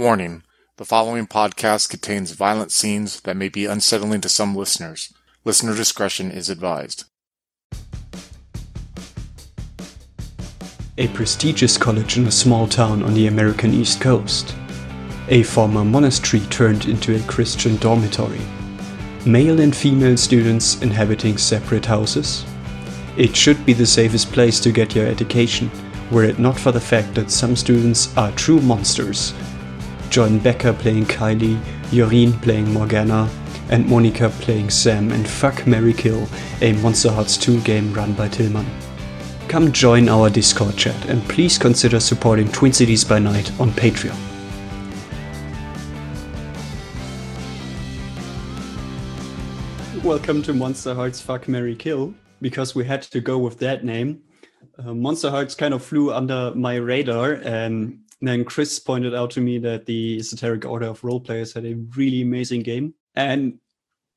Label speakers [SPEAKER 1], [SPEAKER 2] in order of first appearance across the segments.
[SPEAKER 1] Warning the following podcast contains violent scenes that may be unsettling to some listeners. Listener discretion is advised.
[SPEAKER 2] A prestigious college in a small town on the American East Coast. A former monastery turned into a Christian dormitory. Male and female students inhabiting separate houses. It should be the safest place to get your education, were it not for the fact that some students are true monsters. Join Becca playing Kylie, Yoreen playing Morgana, and Monica playing Sam in Fuck Mary Kill, a Monster Hearts 2 game run by Tillman. Come join our Discord chat and please consider supporting Twin Cities by Night on Patreon. Welcome to Monster Hearts Fuck Mary Kill, because we had to go with that name. Uh, Monster Hearts kind of flew under my radar, and then Chris pointed out to me that the Esoteric Order of Role Players had a really amazing game, and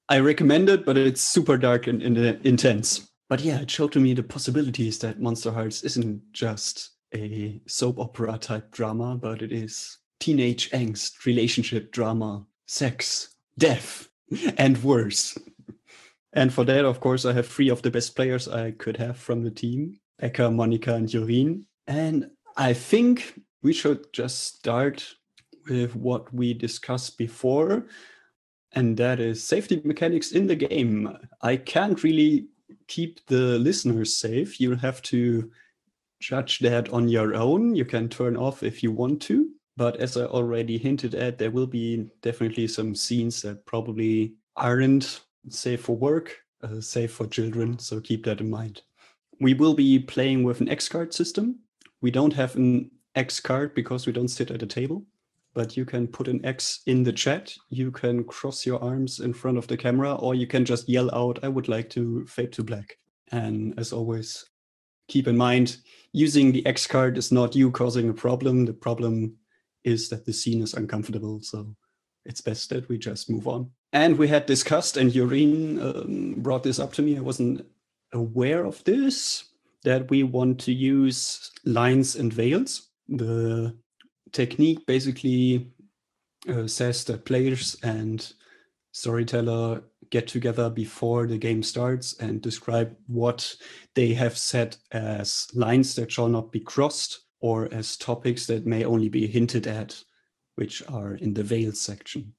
[SPEAKER 2] I recommend it, but it's super dark and, and uh, intense. But yeah, it showed to me the possibilities that Monster Hearts isn't just a soap opera type drama, but it is teenage angst, relationship drama, sex, death, and worse. And for that, of course, I have three of the best players I could have from the team Becca, Monica, and Yoreen. And I think we should just start with what we discussed before, and that is safety mechanics in the game. I can't really keep the listeners safe. You'll have to judge that on your own. You can turn off if you want to. But as I already hinted at, there will be definitely some scenes that probably aren't safe for work, uh, safe for children. So keep that in mind. We will be playing with an X card system. We don't have an X card because we don't sit at a table, but you can put an X in the chat. You can cross your arms in front of the camera, or you can just yell out, I would like to fade to black. And as always, keep in mind using the X card is not you causing a problem. The problem is that the scene is uncomfortable. So it's best that we just move on. And we had discussed, and Yoreen um, brought this up to me. I wasn't aware of this, that we want to use lines and veils. The technique basically uh, says that players and storyteller get together before the game starts and describe what they have set as lines that shall not be crossed or as topics that may only be hinted at, which are in the veils section.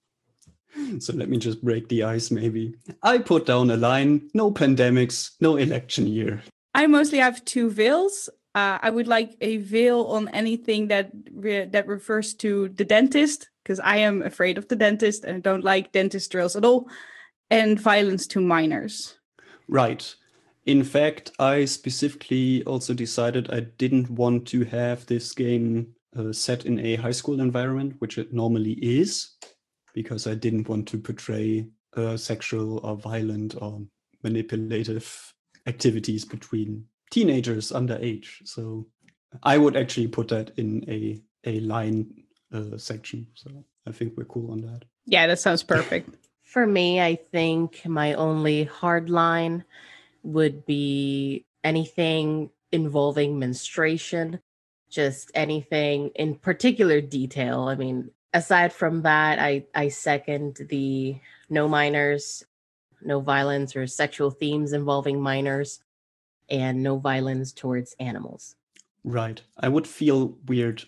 [SPEAKER 2] So let me just break the ice, maybe. I put down a line no pandemics, no election year.
[SPEAKER 3] I mostly have two veils. Uh, I would like a veil on anything that re- that refers to the dentist because I am afraid of the dentist and don't like dentist drills at all, and violence to minors.
[SPEAKER 2] Right. In fact, I specifically also decided I didn't want to have this game uh, set in a high school environment, which it normally is, because I didn't want to portray uh, sexual or violent or manipulative activities between teenagers underage. So I would actually put that in a a line uh, section. So I think we're cool on that.
[SPEAKER 3] Yeah, that sounds perfect.
[SPEAKER 4] For me, I think my only hard line would be anything involving menstruation, just anything in particular detail. I mean, aside from that, I, I second the no minors, no violence or sexual themes involving minors, and no violence towards animals.
[SPEAKER 2] Right. I would feel weird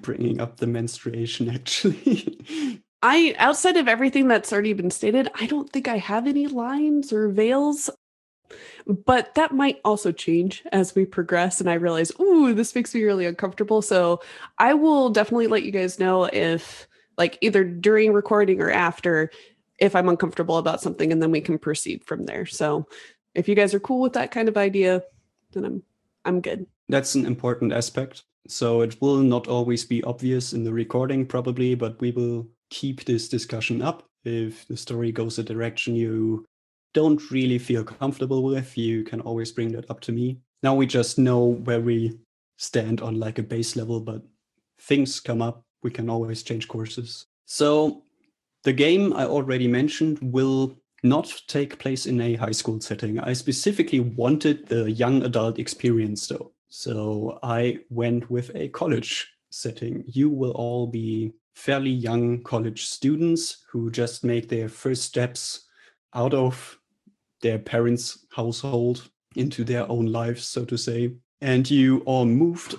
[SPEAKER 2] bringing up the menstruation actually.
[SPEAKER 5] I outside of everything that's already been stated, I don't think I have any lines or veils. But that might also change as we progress and I realize, ooh, this makes me really uncomfortable. So I will definitely let you guys know if like either during recording or after if I'm uncomfortable about something and then we can proceed from there. So if you guys are cool with that kind of idea, then I'm I'm good.
[SPEAKER 2] That's an important aspect. So it will not always be obvious in the recording, probably, but we will keep this discussion up. If the story goes a direction you don't really feel comfortable with, you can always bring that up to me. Now we just know where we stand on like a base level, but things come up, we can always change courses. So the game I already mentioned will not take place in a high school setting. I specifically wanted the young adult experience though. So I went with a college setting. You will all be fairly young college students who just make their first steps out of their parents' household into their own lives, so to say. And you all moved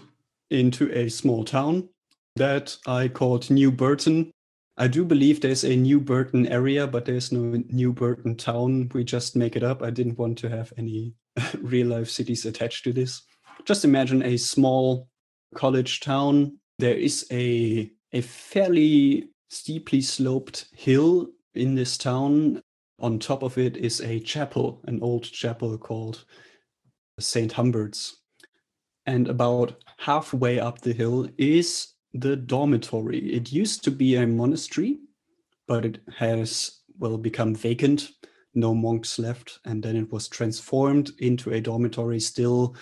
[SPEAKER 2] into a small town that I called New Burton. I do believe there's a New Burton area, but there's no New Burton town. We just make it up. I didn't want to have any real life cities attached to this. Just imagine a small college town. There is a a fairly steeply sloped hill in this town. On top of it is a chapel, an old chapel called St. Humbert's. And about halfway up the hill is the dormitory. It used to be a monastery, but it has, well, become vacant. No monks left. And then it was transformed into a dormitory still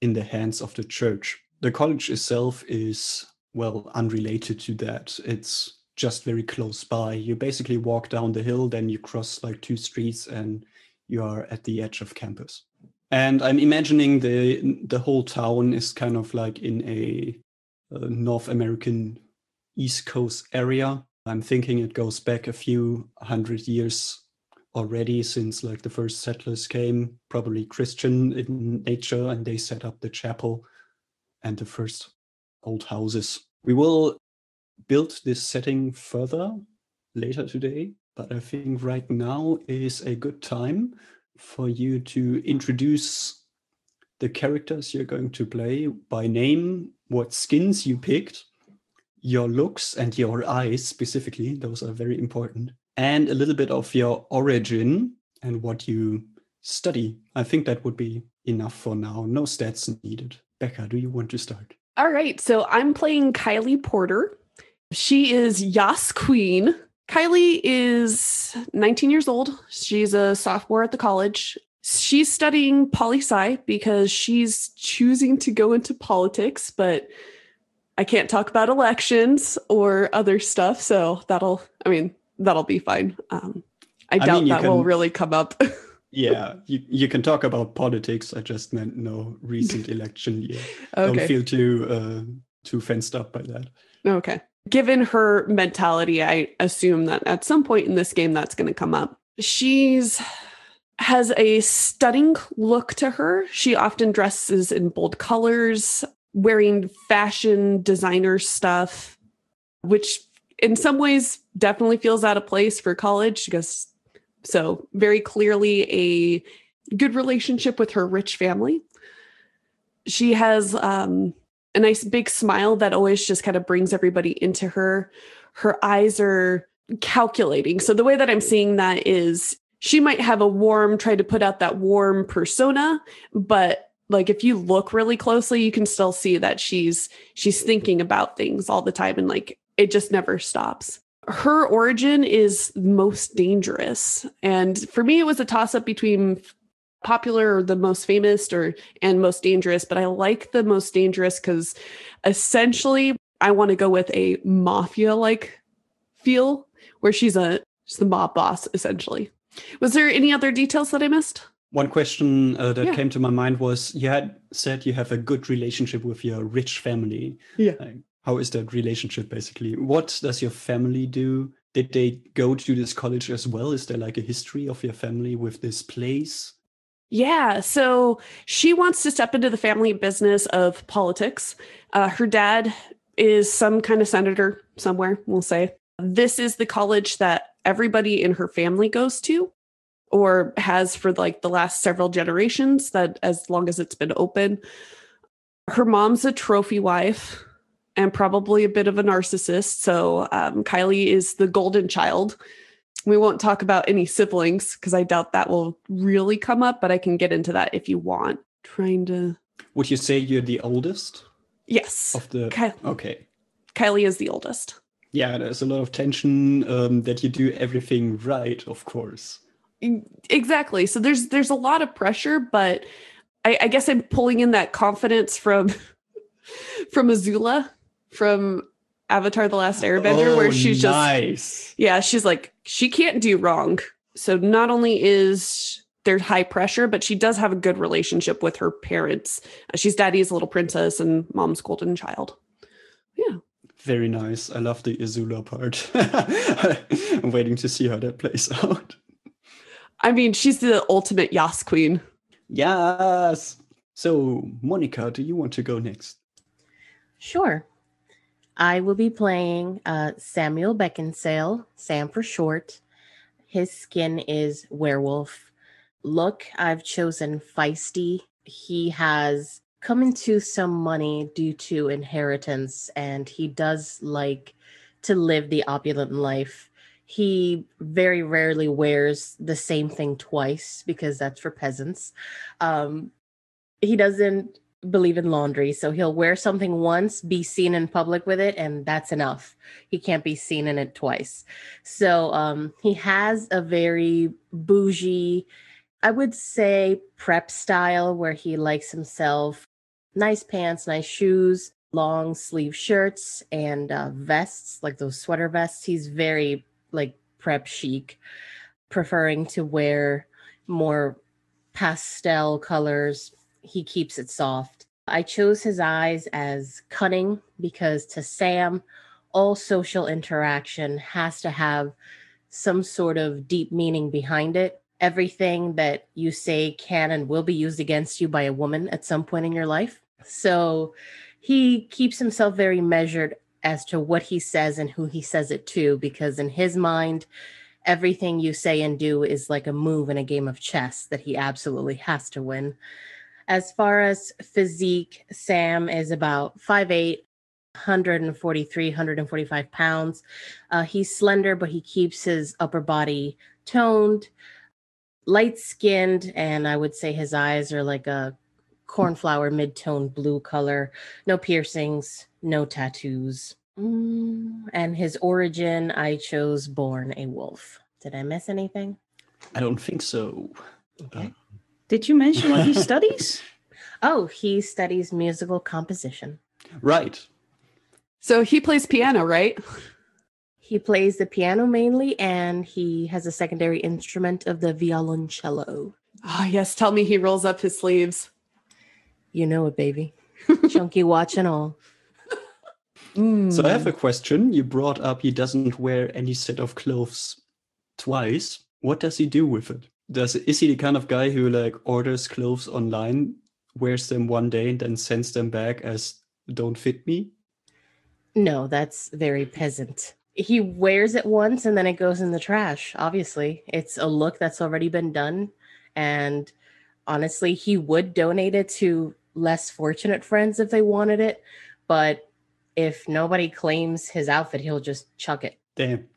[SPEAKER 2] in the hands of the church. The college itself is, well, unrelated to that. It's just very close by. You basically walk down the hill, then you cross like two streets, and you are at the edge of campus. And I'm imagining the the whole town is kind of like in a Uh, North American East Coast area. I'm thinking it goes back a few hundred years already since like the first settlers came, probably Christian in nature, and they set up the chapel and the first old houses. We will build this setting further later today, but I think right now is a good time for you to introduce the characters you're going to play by name, what skins you picked, your looks and your eyes specifically, those are very important, and a little bit of your origin and what you study. I think that would be enough for now. No stats needed. Becca, do you want to start?
[SPEAKER 5] All right. So I'm playing Kylie Porter. She is Yas Queen. Kylie is 19 years old. She's a sophomore at the college. She's studying poli sci because she's choosing to go into politics, but I can't talk about elections or other stuff. So that'll, I mean, that'll be fine. Um, I, I doubt mean, that can, will really come up.
[SPEAKER 2] yeah, you, you can talk about politics. I just meant no recent election year. Okay. Don't feel too uh, too fenced up by that.
[SPEAKER 5] Okay. Given her mentality, I assume that at some point in this game that's going to come up. She's has a stunning look to her. She often dresses in bold colors, wearing fashion designer stuff, which in some ways definitely feels out of place for college because so very clearly a good relationship with her rich family. She has um, a nice big smile that always just kind of brings everybody into her. Her eyes are calculating. So the way that I'm seeing that is she might have a warm, try to put out that warm persona, but like if you look really closely, you can still see that she's she's thinking about things all the time and like it just never stops. Her origin is most dangerous. And for me, it was a toss up between popular or the most famous or and most dangerous, but I like the most dangerous because essentially I want to go with a mafia like feel where she's a she's the mob boss essentially. Was there any other details that I missed?
[SPEAKER 2] One question uh, that yeah. came to my mind was you had said you have a good relationship with your rich family.
[SPEAKER 5] Yeah.
[SPEAKER 2] how is that relationship basically? What does your family do? Did they go to this college as well? Is there like a history of your family with this place?
[SPEAKER 5] Yeah, so she wants to step into the family business of politics. Uh, her dad is some kind of senator somewhere, we'll say. This is the college that everybody in her family goes to or has for like the last several generations that as long as it's been open. Her mom's a trophy wife and probably a bit of a narcissist so um, kylie is the golden child. We won't talk about any siblings because i doubt that will really come up but i can get into that if you want. Trying to
[SPEAKER 2] would you say you're the oldest?
[SPEAKER 5] Yes.
[SPEAKER 2] Of the
[SPEAKER 5] Ky-
[SPEAKER 2] okay.
[SPEAKER 5] Kylie is the oldest
[SPEAKER 2] yeah, there's a lot of tension um, that you do everything right, of course.
[SPEAKER 5] Exactly. So there's there's a lot of pressure, but I, I guess I'm pulling in that confidence from from Azula from Avatar: The Last Airbender,
[SPEAKER 2] oh,
[SPEAKER 5] where she's
[SPEAKER 2] nice.
[SPEAKER 5] just yeah, she's like she can't do wrong. So not only is there high pressure, but she does have a good relationship with her parents. She's daddy's little princess and mom's golden child Yeah.
[SPEAKER 2] Very nice. I love the Azula part. I'm waiting to see how that plays out.
[SPEAKER 5] I mean, she's the ultimate Yas queen.
[SPEAKER 2] Yes. So, Monica, do you want to go next?
[SPEAKER 4] Sure. I will be playing uh, Samuel Beckinsale, Sam for short. His skin is werewolf. Look, I've chosen feisty. He has come into some money due to inheritance, and he does like to live the opulent life. He very rarely wears the same thing twice because that's for peasants. Um, he doesn't believe in laundry. So he'll wear something once, be seen in public with it, and that's enough. He can't be seen in it twice. So um, he has a very bougie, I would say, prep style where he likes himself nice pants, nice shoes, long sleeve shirts, and uh, vests, like those sweater vests. He's very like prep chic, preferring to wear more pastel colors, he keeps it soft. I chose his eyes as cunning because to Sam, all social interaction has to have some sort of deep meaning behind it. Everything that you say can and will be used against you by a woman at some point in your life. So he keeps himself very measured as to what he says and who he says it to, because in his mind, everything you say and do is like a move in a game of chess that he absolutely has to win. As far as physique, Sam is about 5'8, 143, 145 pounds. Uh, he's slender, but he keeps his upper body toned, light skinned, and I would say his eyes are like a cornflower mid tone blue color. No piercings, no tattoos. Mm, and his origin, I chose born a wolf. Did I miss anything?
[SPEAKER 2] I don't think so.
[SPEAKER 4] Okay.
[SPEAKER 2] Uh,
[SPEAKER 3] Did you mention what he studies?
[SPEAKER 4] Oh, he studies musical composition.
[SPEAKER 2] right.
[SPEAKER 5] So he plays piano, right?
[SPEAKER 4] He plays the piano mainly, and he has a secondary instrument of the violoncello.
[SPEAKER 5] Ah, yes. Tell me he rolls up his sleeves.
[SPEAKER 4] You know it, baby. Chunky watch and all.
[SPEAKER 2] So I have a question. You brought up he doesn't wear any set of clothes twice. What does he do with it? Does is he the kind of guy who like orders clothes online, wears them one day, and then sends them back as don't fit me?
[SPEAKER 4] No, that's very peasant. He wears it once and then it goes in the trash. Obviously, it's a look that's already been done. And honestly, he would donate it to less fortunate friends if they wanted it. But if nobody claims his outfit, he'll just chuck it.
[SPEAKER 2] Damn.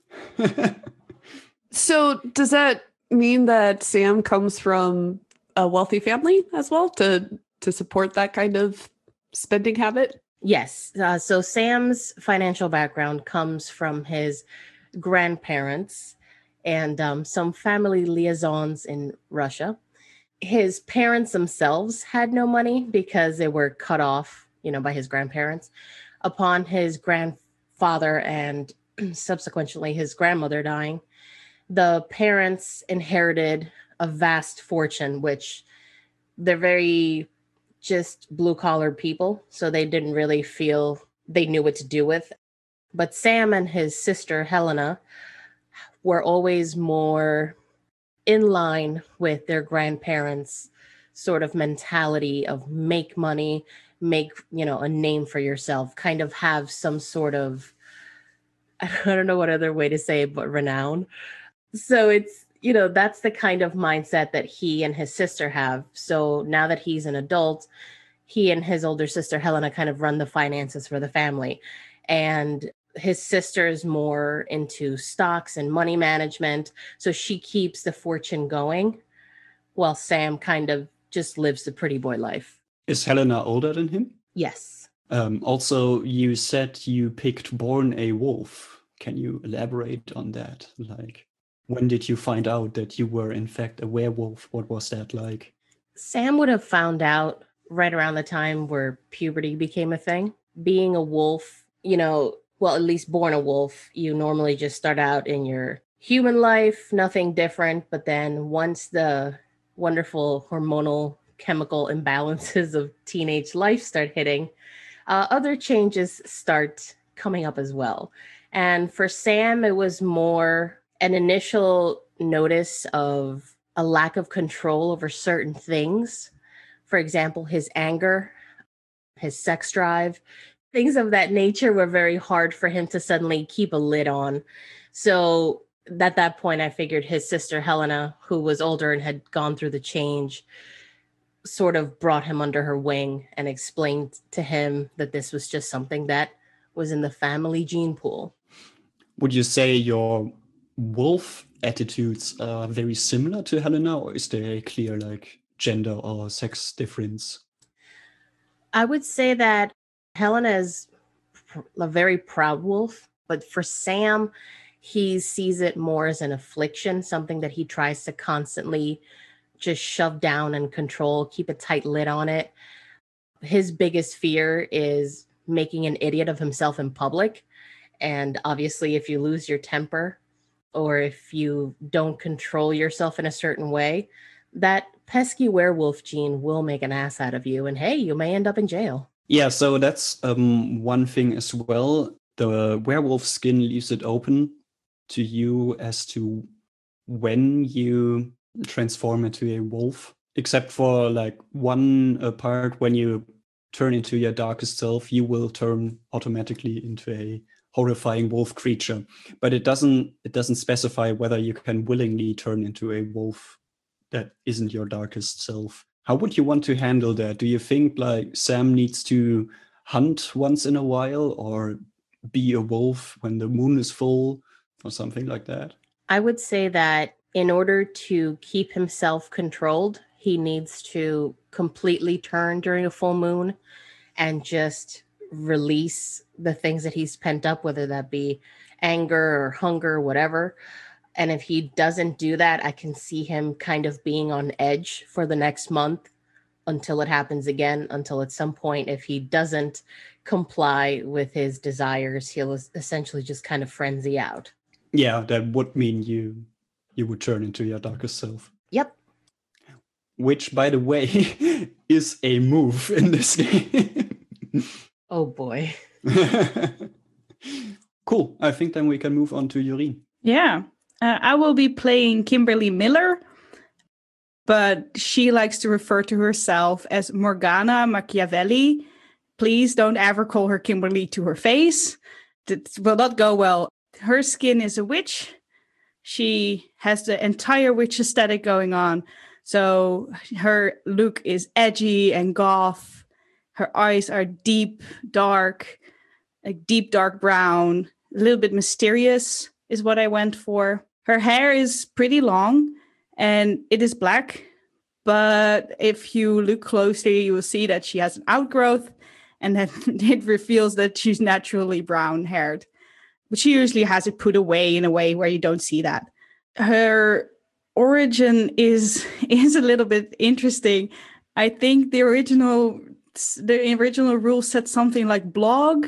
[SPEAKER 5] So does that mean that Sam comes from a wealthy family as well to to support that kind of spending habit?
[SPEAKER 4] Yes. Uh, so Sam's financial background comes from his grandparents and um, some family liaisons in Russia. His parents themselves had no money because they were cut off, you know, by his grandparents. Upon his grandfather and subsequently his grandmother dying, the parents inherited a vast fortune, which they're very just blue collar people. So they didn't really feel they knew what to do with. But Sam and his sister, Helena, were always more in line with their grandparents' sort of mentality of make money, make, you know, a name for yourself, kind of have some sort of, I don't know what other way to say it, but renown. So it's, you know, that's the kind of mindset that he and his sister have. So now that he's an adult, he and his older sister Helena kind of run the finances for the family. And his sister is more into stocks and money management. So she keeps the fortune going while Sam kind of just lives the pretty boy life.
[SPEAKER 2] Is Helena older than him?
[SPEAKER 4] Yes.
[SPEAKER 2] Um, also, you said you picked Born a Wolf. Can you elaborate on that? Like, when did you find out that you were in fact a werewolf? What was that like?
[SPEAKER 4] Sam would have found out right around the time where puberty became a thing. Being a wolf, you know, well, at least born a wolf, you normally just start out in your human life, nothing different. But then once the wonderful hormonal chemical imbalances of teenage life start hitting, uh, other changes start coming up as well. And for Sam, it was more an initial notice of a lack of control over certain things. For example, his anger, his sex drive, things of that nature were very hard for him to suddenly keep a lid on. So at that point, I figured his sister Helena, who was older and had gone through the change, sort of brought him under her wing and explained to him that this was just something that was in the family gene pool.
[SPEAKER 2] Would you say your wolf attitudes are very similar to Helena, or is there a clear like gender or sex difference?
[SPEAKER 4] I would say that Helena is a very proud wolf, but for Sam, he sees it more as an affliction, something that he tries to constantly just shove down and control, keep a tight lid on it. His biggest fear is making an idiot of himself in public. And obviously, if you lose your temper or if you don't control yourself in a certain way, that pesky werewolf gene will make an ass out of you. And hey, you may end up in jail.
[SPEAKER 2] Yeah, so that's um, one thing as well. The werewolf skin leaves it open to you as to when you transform into a wolf, except for like one uh, part when you turn into your darkest self, you will turn automatically into a horrifying wolf creature. But it doesn't it doesn't specify whether you can willingly turn into a wolf that isn't your darkest self. How would you want to handle that? Do you think like Sam needs to hunt once in a while or be a wolf when the moon is full or something like that?
[SPEAKER 4] I would say that in order to keep himself controlled, he needs to completely turn during a full moon and just release the things that he's pent up, whether that be anger or hunger, whatever. And if he doesn't do that, I can see him kind of being on edge for the next month until it happens again. Until at some point, if he doesn't comply with his desires, he'll essentially just kind of frenzy out.
[SPEAKER 2] Yeah, that would mean you you would turn into your darkest self.
[SPEAKER 4] Yep.
[SPEAKER 2] Which, by the way, is a move in this game.
[SPEAKER 4] oh boy.
[SPEAKER 2] cool. I think then we can move on to Yoreen.
[SPEAKER 3] Yeah. Uh, I will be playing Kimberly Miller, but she likes to refer to herself as Morgana Machiavelli. Please don't ever call her Kimberly to her face. That will not go well. Her skin is a witch she has the entire witch aesthetic going on. So her look is edgy and goth. Her eyes are deep, dark, like deep dark brown, a little bit mysterious is what I went for. Her hair is pretty long and it is black, but if you look closely, you will see that she has an outgrowth and then it reveals that she's naturally brown haired but she usually has it put away in a way where you don't see that. Her origin is is a little bit interesting. I think the original the original rule said something like blog,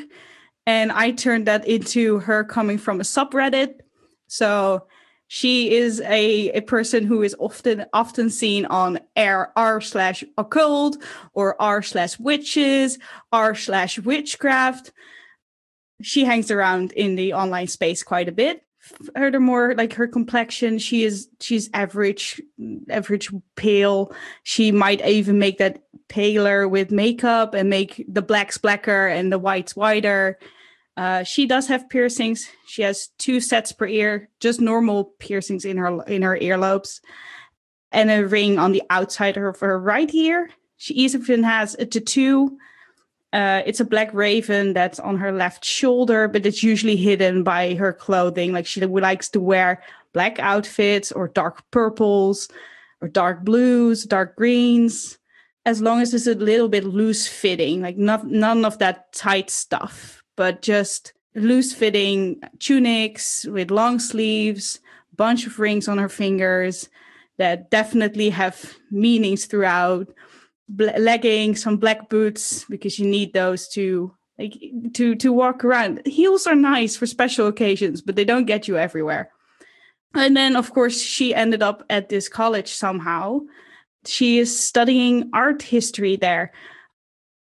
[SPEAKER 3] and I turned that into her coming from a subreddit. So she is a, a person who is often often seen on r r slash occult or r slash witches r slash witchcraft she hangs around in the online space quite a bit furthermore like her complexion she is she's average average pale. She might even make that paler with makeup and make the blacks blacker and the whites whiter. Uh, she does have piercings. She has two sets per ear just normal piercings in her in her earlobes. And a ring on the outside of her right ear. She even has a tattoo uh, it's a black raven that's on her left shoulder, but it's usually hidden by her clothing. Like she likes to wear black outfits or dark purples or dark blues, dark greens, as long as it's a little bit loose fitting, like not, none of that tight stuff, but just loose fitting tunics with long sleeves, bunch of rings on her fingers that definitely have meanings throughout leggings, some black boots because you need those to like to to walk around. Heels are nice for special occasions, but they don't get you everywhere. And then of course she ended up at this college somehow. She is studying art history there.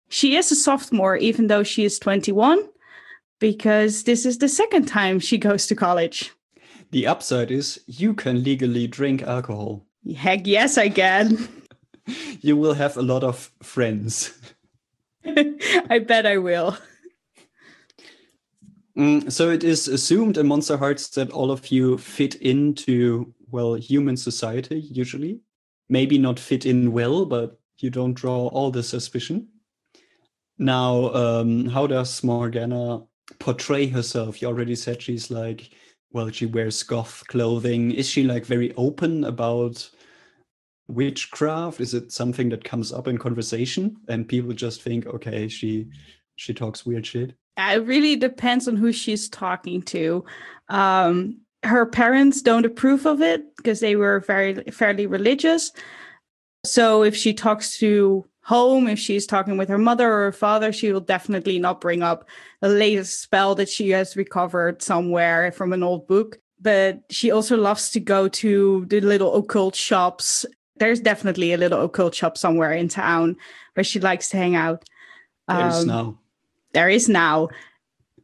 [SPEAKER 3] She is a sophomore, even though she is 21, because this is the second time she goes to college.
[SPEAKER 2] The upside is you can legally drink alcohol.
[SPEAKER 3] Heck yes, I can.
[SPEAKER 2] you will have a lot of friends.
[SPEAKER 3] I bet I will.
[SPEAKER 2] Mm, so it is assumed in Monster Hearts that all of you fit into, well, human society usually. Maybe not fit in well, but you don't draw all the suspicion. Now, um, how does Morgana portray herself? You already said she's like, well, she wears goth clothing. Is she like very open about witchcraft? Is it something that comes up in conversation and people just think, okay, she she talks weird shit?
[SPEAKER 3] It really depends on who she's talking to. Um, her parents don't approve of it because they were very fairly religious. So if she talks to home, if she's talking with her mother or her father, she will definitely not bring up the latest spell that she has recovered somewhere from an old book. But she also loves to go to the little occult shops. There's definitely a little occult shop somewhere in town where she likes to hang out.
[SPEAKER 2] There's um, now.
[SPEAKER 3] There is now.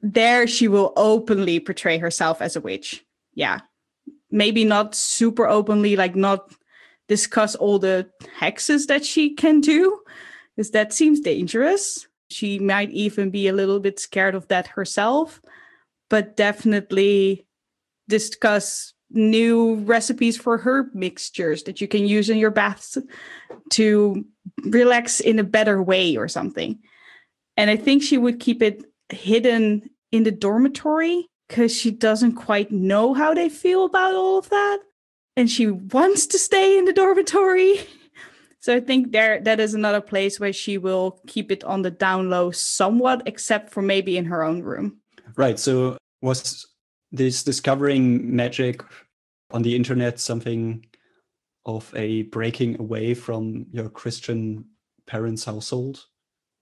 [SPEAKER 3] There she will openly portray herself as a witch. Yeah. Maybe not super openly, like not discuss all the hexes that she can do, because that seems dangerous. She might even be a little bit scared of that herself, but definitely discuss new recipes for herb mixtures that you can use in your baths to relax in a better way or something. And I think she would keep it hidden in the dormitory because she doesn't quite know how they feel about all of that and she wants to stay in the dormitory. So I think there that is another place where she will keep it on the down low somewhat, except for maybe in her own room.
[SPEAKER 2] Right. So was this discovering magic on the internet something of a breaking away from your Christian parents' household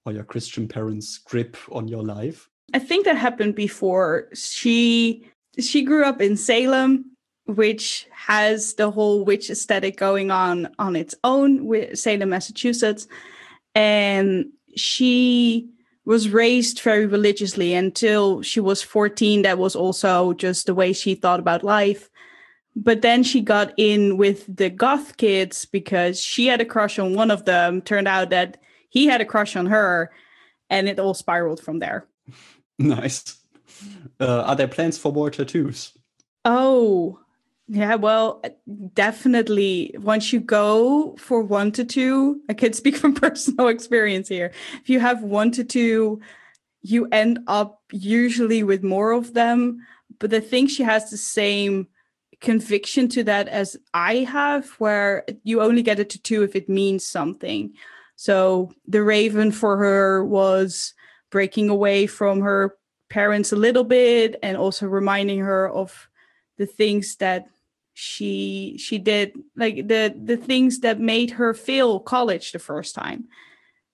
[SPEAKER 2] or your Christian parents' grip on your life?
[SPEAKER 3] I think that happened before. She she grew up in Salem which has the whole witch aesthetic going on on its own with Salem, Massachusetts. And she was raised very religiously until she was 14. That was also just the way she thought about life. But then she got in with the goth kids because she had a crush on one of them. Turned out that he had a crush on her, and it all spiraled from there.
[SPEAKER 2] Nice. Uh, are there plans for more tattoos?
[SPEAKER 3] Oh, yeah, well, definitely. Once you go for one to two, I can speak from personal experience here. If you have one to two, you end up usually with more of them. But I think she has the same conviction to that as I have, where you only get it to two if it means something. So the Raven for her was breaking away from her parents a little bit and also reminding her of the things that she she did like the the things that made her fail college the first time.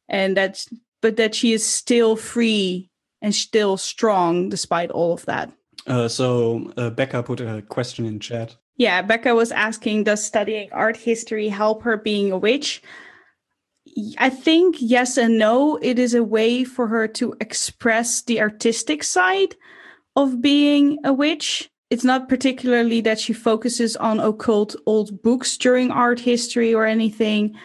[SPEAKER 3] And that's but that she is still free and still strong despite all of that.
[SPEAKER 2] Uh, so uh, becca put a question in chat.
[SPEAKER 3] Yeah becca was asking does studying art history help her being a witch? I think yes and no. It is a way for her to express the artistic side of being a witch it's not particularly that she focuses on occult old books during art history or anything,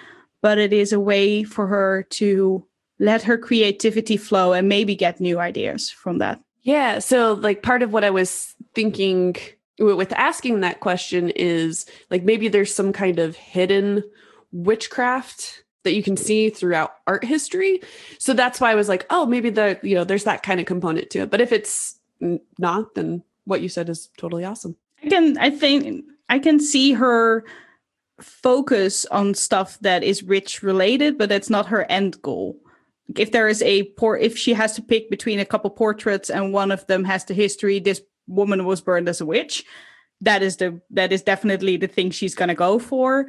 [SPEAKER 3] but it is a way for her to let her creativity flow and maybe get new ideas from that.
[SPEAKER 5] Yeah. So, like, part of what I was thinking with asking that question is like maybe there's some kind of hidden witchcraft that you can see throughout art history. So that's why I was like, oh, maybe the, you know, there's that kind of component to it. But if it's not, then what you said is totally awesome.
[SPEAKER 3] I can I think I can see her focus on stuff that is rich related, but that's not her end goal. If there is a poor if she has to pick between a couple portraits and one of them has the history, this woman was burned as a witch, that is the that is definitely the thing she's gonna go for.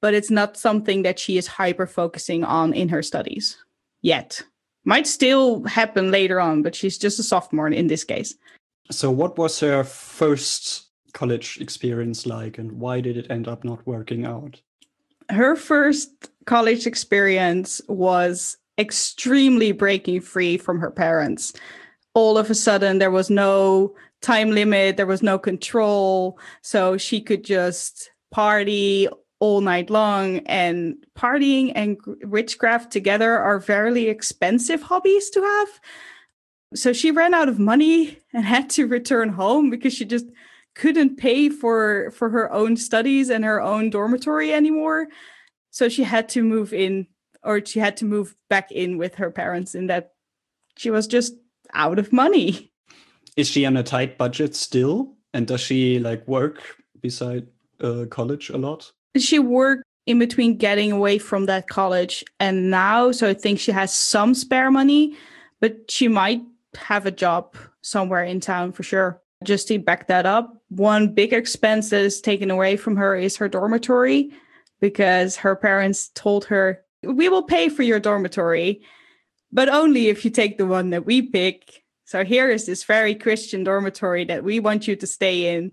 [SPEAKER 3] But it's not something that she is hyper focusing on in her studies yet. Might still happen later on, but she's just a sophomore in this case.
[SPEAKER 2] So, what was her first college experience like, and why did it end up not working out?
[SPEAKER 3] Her first college experience was extremely breaking free from her parents. All of a sudden, there was no time limit, there was no control. So she could just party all night long. And partying and witchcraft together are fairly expensive hobbies to have. So she ran out of money and had to return home because she just couldn't pay for for her own studies and her own dormitory anymore. So she had to move in or she had to move back in with her parents in that she was just out of money.
[SPEAKER 2] Is she on a tight budget still? And does she like work beside uh, college a lot?
[SPEAKER 3] She worked in between getting away from that college and now so i think she has some spare money but she might have a job somewhere in town for sure just to back that up, one big expense that is taken away from her is her dormitory because her parents told her, We will pay for your dormitory, but only if you take the one that we pick. So here is this very Christian dormitory that we want you to stay in.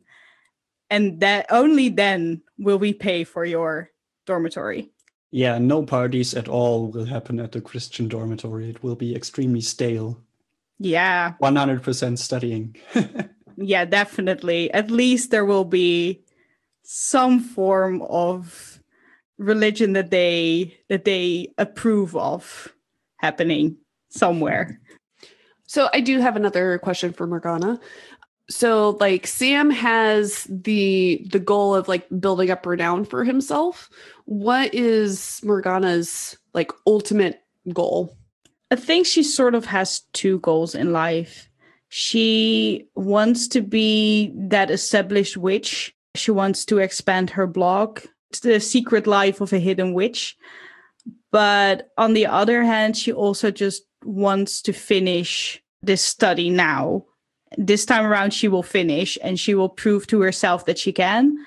[SPEAKER 3] And that only then will we pay for your dormitory.
[SPEAKER 2] Yeah, no parties at all will happen at the Christian dormitory. It will be extremely stale.
[SPEAKER 3] Yeah.
[SPEAKER 2] 100% studying.
[SPEAKER 3] yeah, definitely. At least there will be some form of religion that they that they approve of happening somewhere.
[SPEAKER 5] So I do have another question for Morgana. So like Sam has the the goal of like building up renown for himself. What is Morgana's like ultimate goal?
[SPEAKER 3] I think she sort of has two goals in life. She wants to be that established witch. She wants to expand her blog, The Secret Life of a Hidden Witch. But on the other hand, she also just wants to finish this study now. This time around, she will finish and she will prove to herself that she can.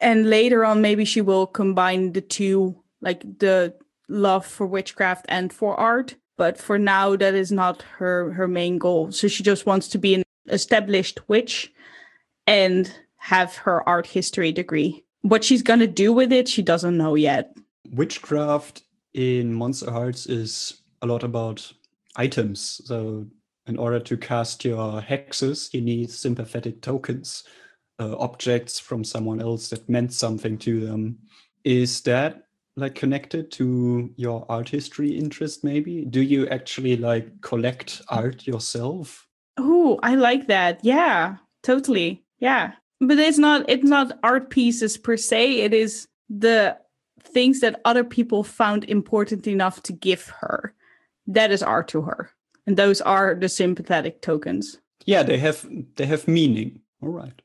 [SPEAKER 3] And later on, maybe she will combine the two, like the love for witchcraft and for art but for now that is not her her main goal. So she just wants to be an established witch and have her art history degree. What she's going to do with it she doesn't know yet.
[SPEAKER 2] Witchcraft in monster hearts is a lot about items. So in order to cast your hexes you need sympathetic tokens uh, objects from someone else that meant something to them. Is that like connected to your art history interest maybe? Do you actually like collect art yourself?
[SPEAKER 3] Oh i like that. Yeah totally. Yeah. But it's not it's not art pieces per se. It is the things that other people found important enough to give her. That is art to her. And those are the sympathetic tokens.
[SPEAKER 2] Yeah they have they have meaning. All right.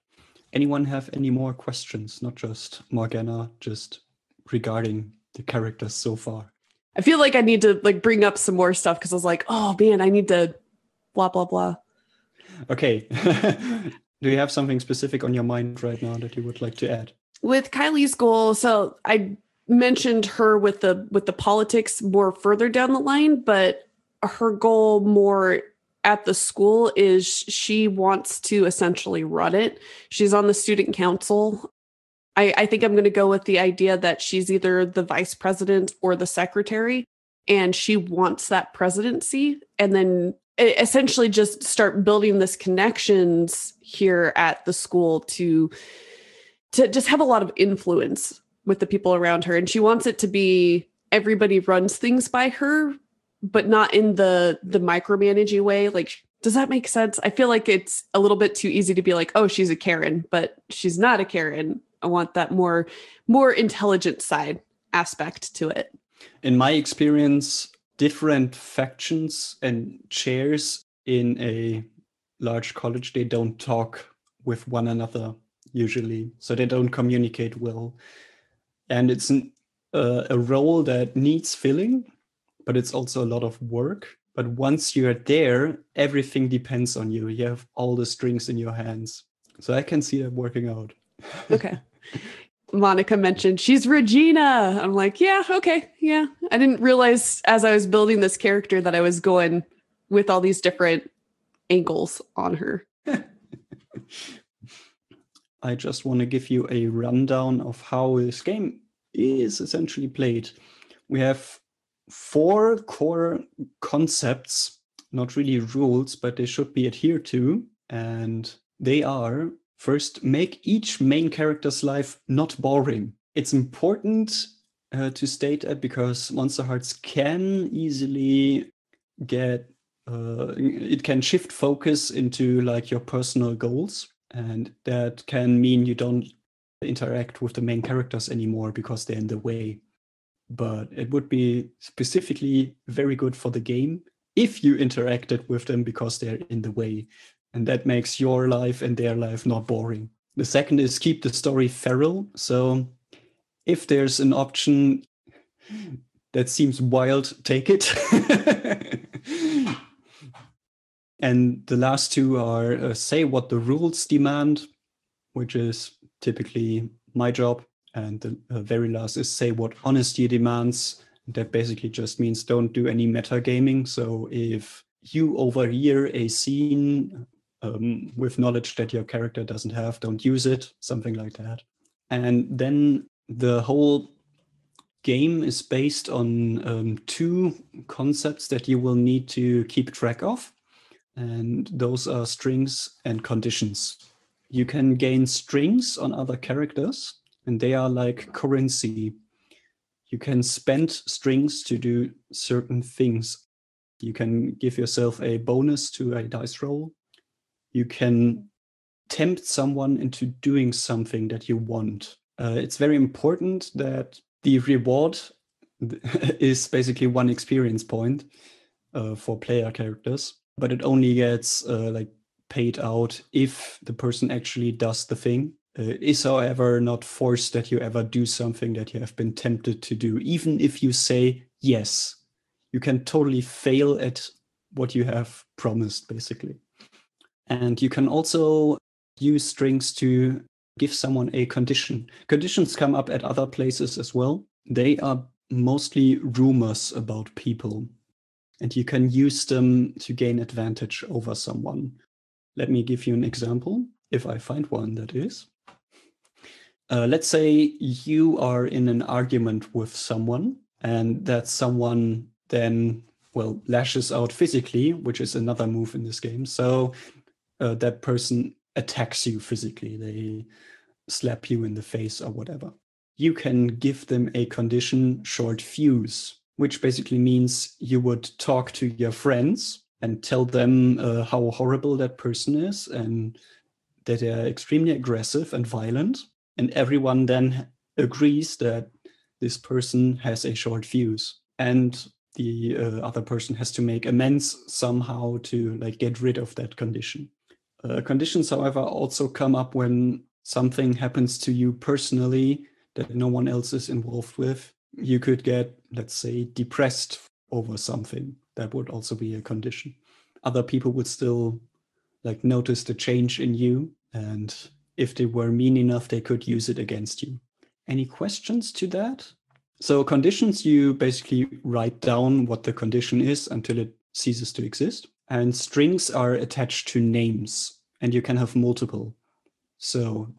[SPEAKER 2] Anyone have any more questions? Not just morgana just regarding the characters so far.
[SPEAKER 5] I feel like I need to like bring up some more stuff because I was like, oh man, I need to blah blah blah.
[SPEAKER 2] Okay. Do you have something specific on your mind right now that you would like to add?
[SPEAKER 5] With Kylie's goal, so I mentioned her with the with the politics more further down the line, but her goal more at the school is she wants to essentially run it. She's on the student council I, I think I'm going to go with the idea that she's either the vice president or the secretary, and she wants that presidency. And then essentially just start building this connections here at the school to to just have a lot of influence with the people around her and she wants it to be everybody runs things by her but not in the the micromanaging way like does that make sense i feel like it's a little bit too easy to be like oh she's a karen but she's not a karen I want that more more intelligent side aspect to it.
[SPEAKER 2] In my experience, different factions and chairs in a large college they don't talk with one another usually, so they don't communicate well, and it's an, uh, a role that needs filling, but it's also a lot of work. But once you're there, everything depends on you. You have all the strings in your hands. So I can see that working out.
[SPEAKER 5] Okay. Monica mentioned she's Regina. I'm like, yeah, okay, yeah. I didn't realize as I was building this character that I was going with all these different angles on her.
[SPEAKER 2] I just want to give you a rundown of how this game is essentially played. We have four core concepts, not really rules, but they should be adhered to. And they are first, make each main character's life not boring. It's important uh, to state that because Monster Hearts can easily get uh, it can shift focus into like your personal goals and that can mean you don't interact with the main characters anymore because they're in the way but it would be specifically very good for the game if you interacted with them because they're in the way and that makes your life and their life not boring the second is keep the story feral so if there's an option that seems wild take it and the last two are uh, say what the rules demand which is typically my job and the uh, very last is say what honesty demands. That basically just means don't do any metagaming. So if you overhear a scene um, with knowledge that your character doesn't have, don't use it, something like that. And then the whole game is based on um, two concepts that you will need to keep track of. And those are strings and conditions. You can gain strings on other characters and they are like currency. You can spend strings to do certain things. You can give yourself a bonus to a dice roll. You can tempt someone into doing something that you want. Uh, it's very important that the reward is basically one experience point uh, for player characters, but it only gets uh, like paid out if the person actually does the thing uh, is, however, not forced that you ever do something that you have been tempted to do. Even if you say yes, you can totally fail at what you have promised, basically. And you can also use strings to give someone a condition. Conditions come up at other places as well. They are mostly rumors about people, and you can use them to gain advantage over someone. Let me give you an example, if I find one that is uh, let's say you are in an argument with someone and that someone then well lashes out physically which is another move in this game so uh, that person attacks you physically they slap you in the face or whatever. You can give them a condition short fuse which basically means you would talk to your friends and tell them uh, how horrible that person is and that they're extremely aggressive and violent. And everyone then agrees that this person has a short fuse and the uh, other person has to make amends somehow to like get rid of that condition uh, conditions however also come up when something happens to you personally that no one else is involved with you could get let's say depressed over something that would also be a condition other people would still like notice the change in you and if they were mean enough, they could use it against you. Any questions to that? So conditions, you basically write down what the condition is until it ceases to exist. And strings are attached to names and you can have multiple. So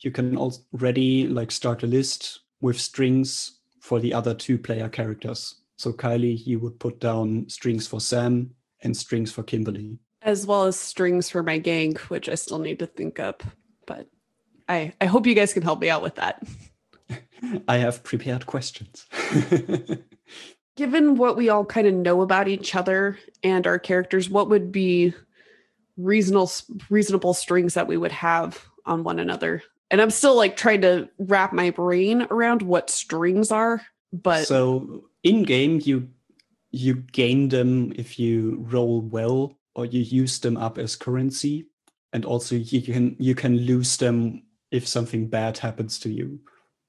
[SPEAKER 2] you can already like start a list with strings for the other two player characters. So Kylie, you would put down strings for Sam and strings for Kimberly.
[SPEAKER 5] As well as strings for my gang, which I still need to think up but I, I hope you guys can help me out with that.
[SPEAKER 2] I have prepared questions.
[SPEAKER 5] Given what we all kind of know about each other and our characters, what would be reasonable reasonable strings that we would have on one another? And I'm still like trying to wrap my brain around what strings are, but
[SPEAKER 2] so in game you you gain them if you roll well or you use them up as currency and also you can you can lose them if something bad happens to you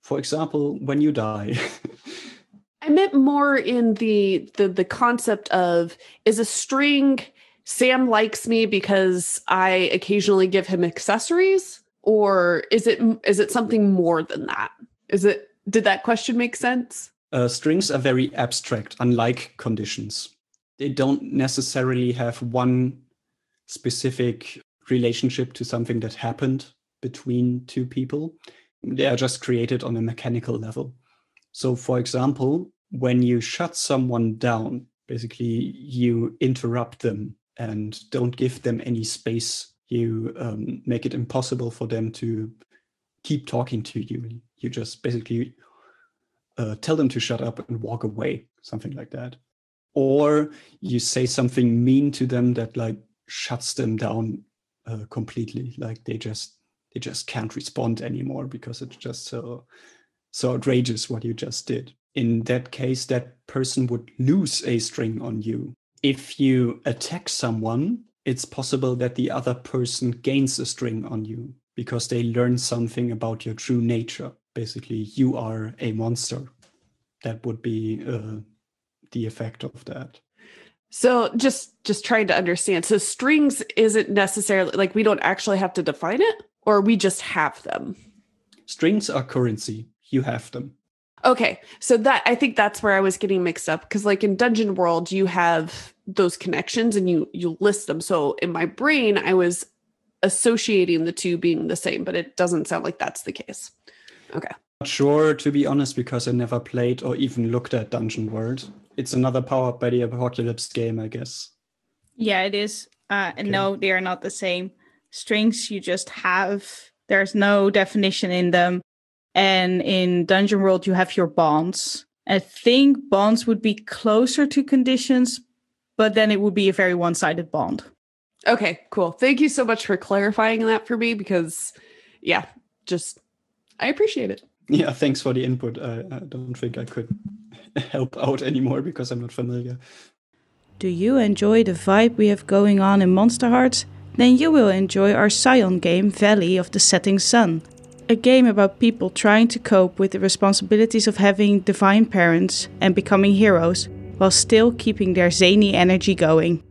[SPEAKER 2] for example when you die
[SPEAKER 5] i meant more in the the the concept of is a string sam likes me because i occasionally give him accessories or is it is it something more than that is it did that question make sense
[SPEAKER 2] uh, strings are very abstract unlike conditions they don't necessarily have one specific relationship to something that happened between two people. They are just created on a mechanical level. So, for example, when you shut someone down, basically you interrupt them and don't give them any space. You um, make it impossible for them to keep talking to you. You just basically uh, tell them to shut up and walk away, something like that. Or you say something mean to them that like shuts them down uh, completely. Like they just they just can't respond anymore because it's just so so outrageous what you just did. In that case, that person would lose a string on you. If you attack someone, it's possible that the other person gains a string on you because they learn something about your true nature. Basically, you are a monster. That would be uh, the effect of that.
[SPEAKER 5] So just just trying to understand. So strings isn't necessarily like we don't actually have to define it, or we just have them.
[SPEAKER 2] Strings are currency. You have them.
[SPEAKER 5] Okay, so that I think that's where I was getting mixed up because like in Dungeon World you have those connections and you you list them. So in my brain I was associating the two being the same, but it doesn't sound like that's the case. Okay.
[SPEAKER 2] Not sure to be honest because I never played or even looked at Dungeon World. It's another powered by the Apocalypse game, I guess.
[SPEAKER 3] Yeah, it is. Uh, and
[SPEAKER 2] Okay.
[SPEAKER 3] no, they are not the same. Strings you just have. There's no definition in them. And in Dungeon World, you have your bonds. I think bonds would be closer to conditions, but then it would be a very one-sided bond.
[SPEAKER 5] Okay, cool. Thank you so much for clarifying that for me because yeah, just I appreciate it.
[SPEAKER 2] Yeah, thanks for the input. I, I don't think I could help out anymore because I'm not familiar.
[SPEAKER 3] Do you enjoy the vibe we have going on in Monsterhearts? Then you will enjoy our Scion game Valley of the Setting Sun. A game about people trying to cope with the responsibilities of having divine parents and becoming heroes, while still keeping their zany energy going.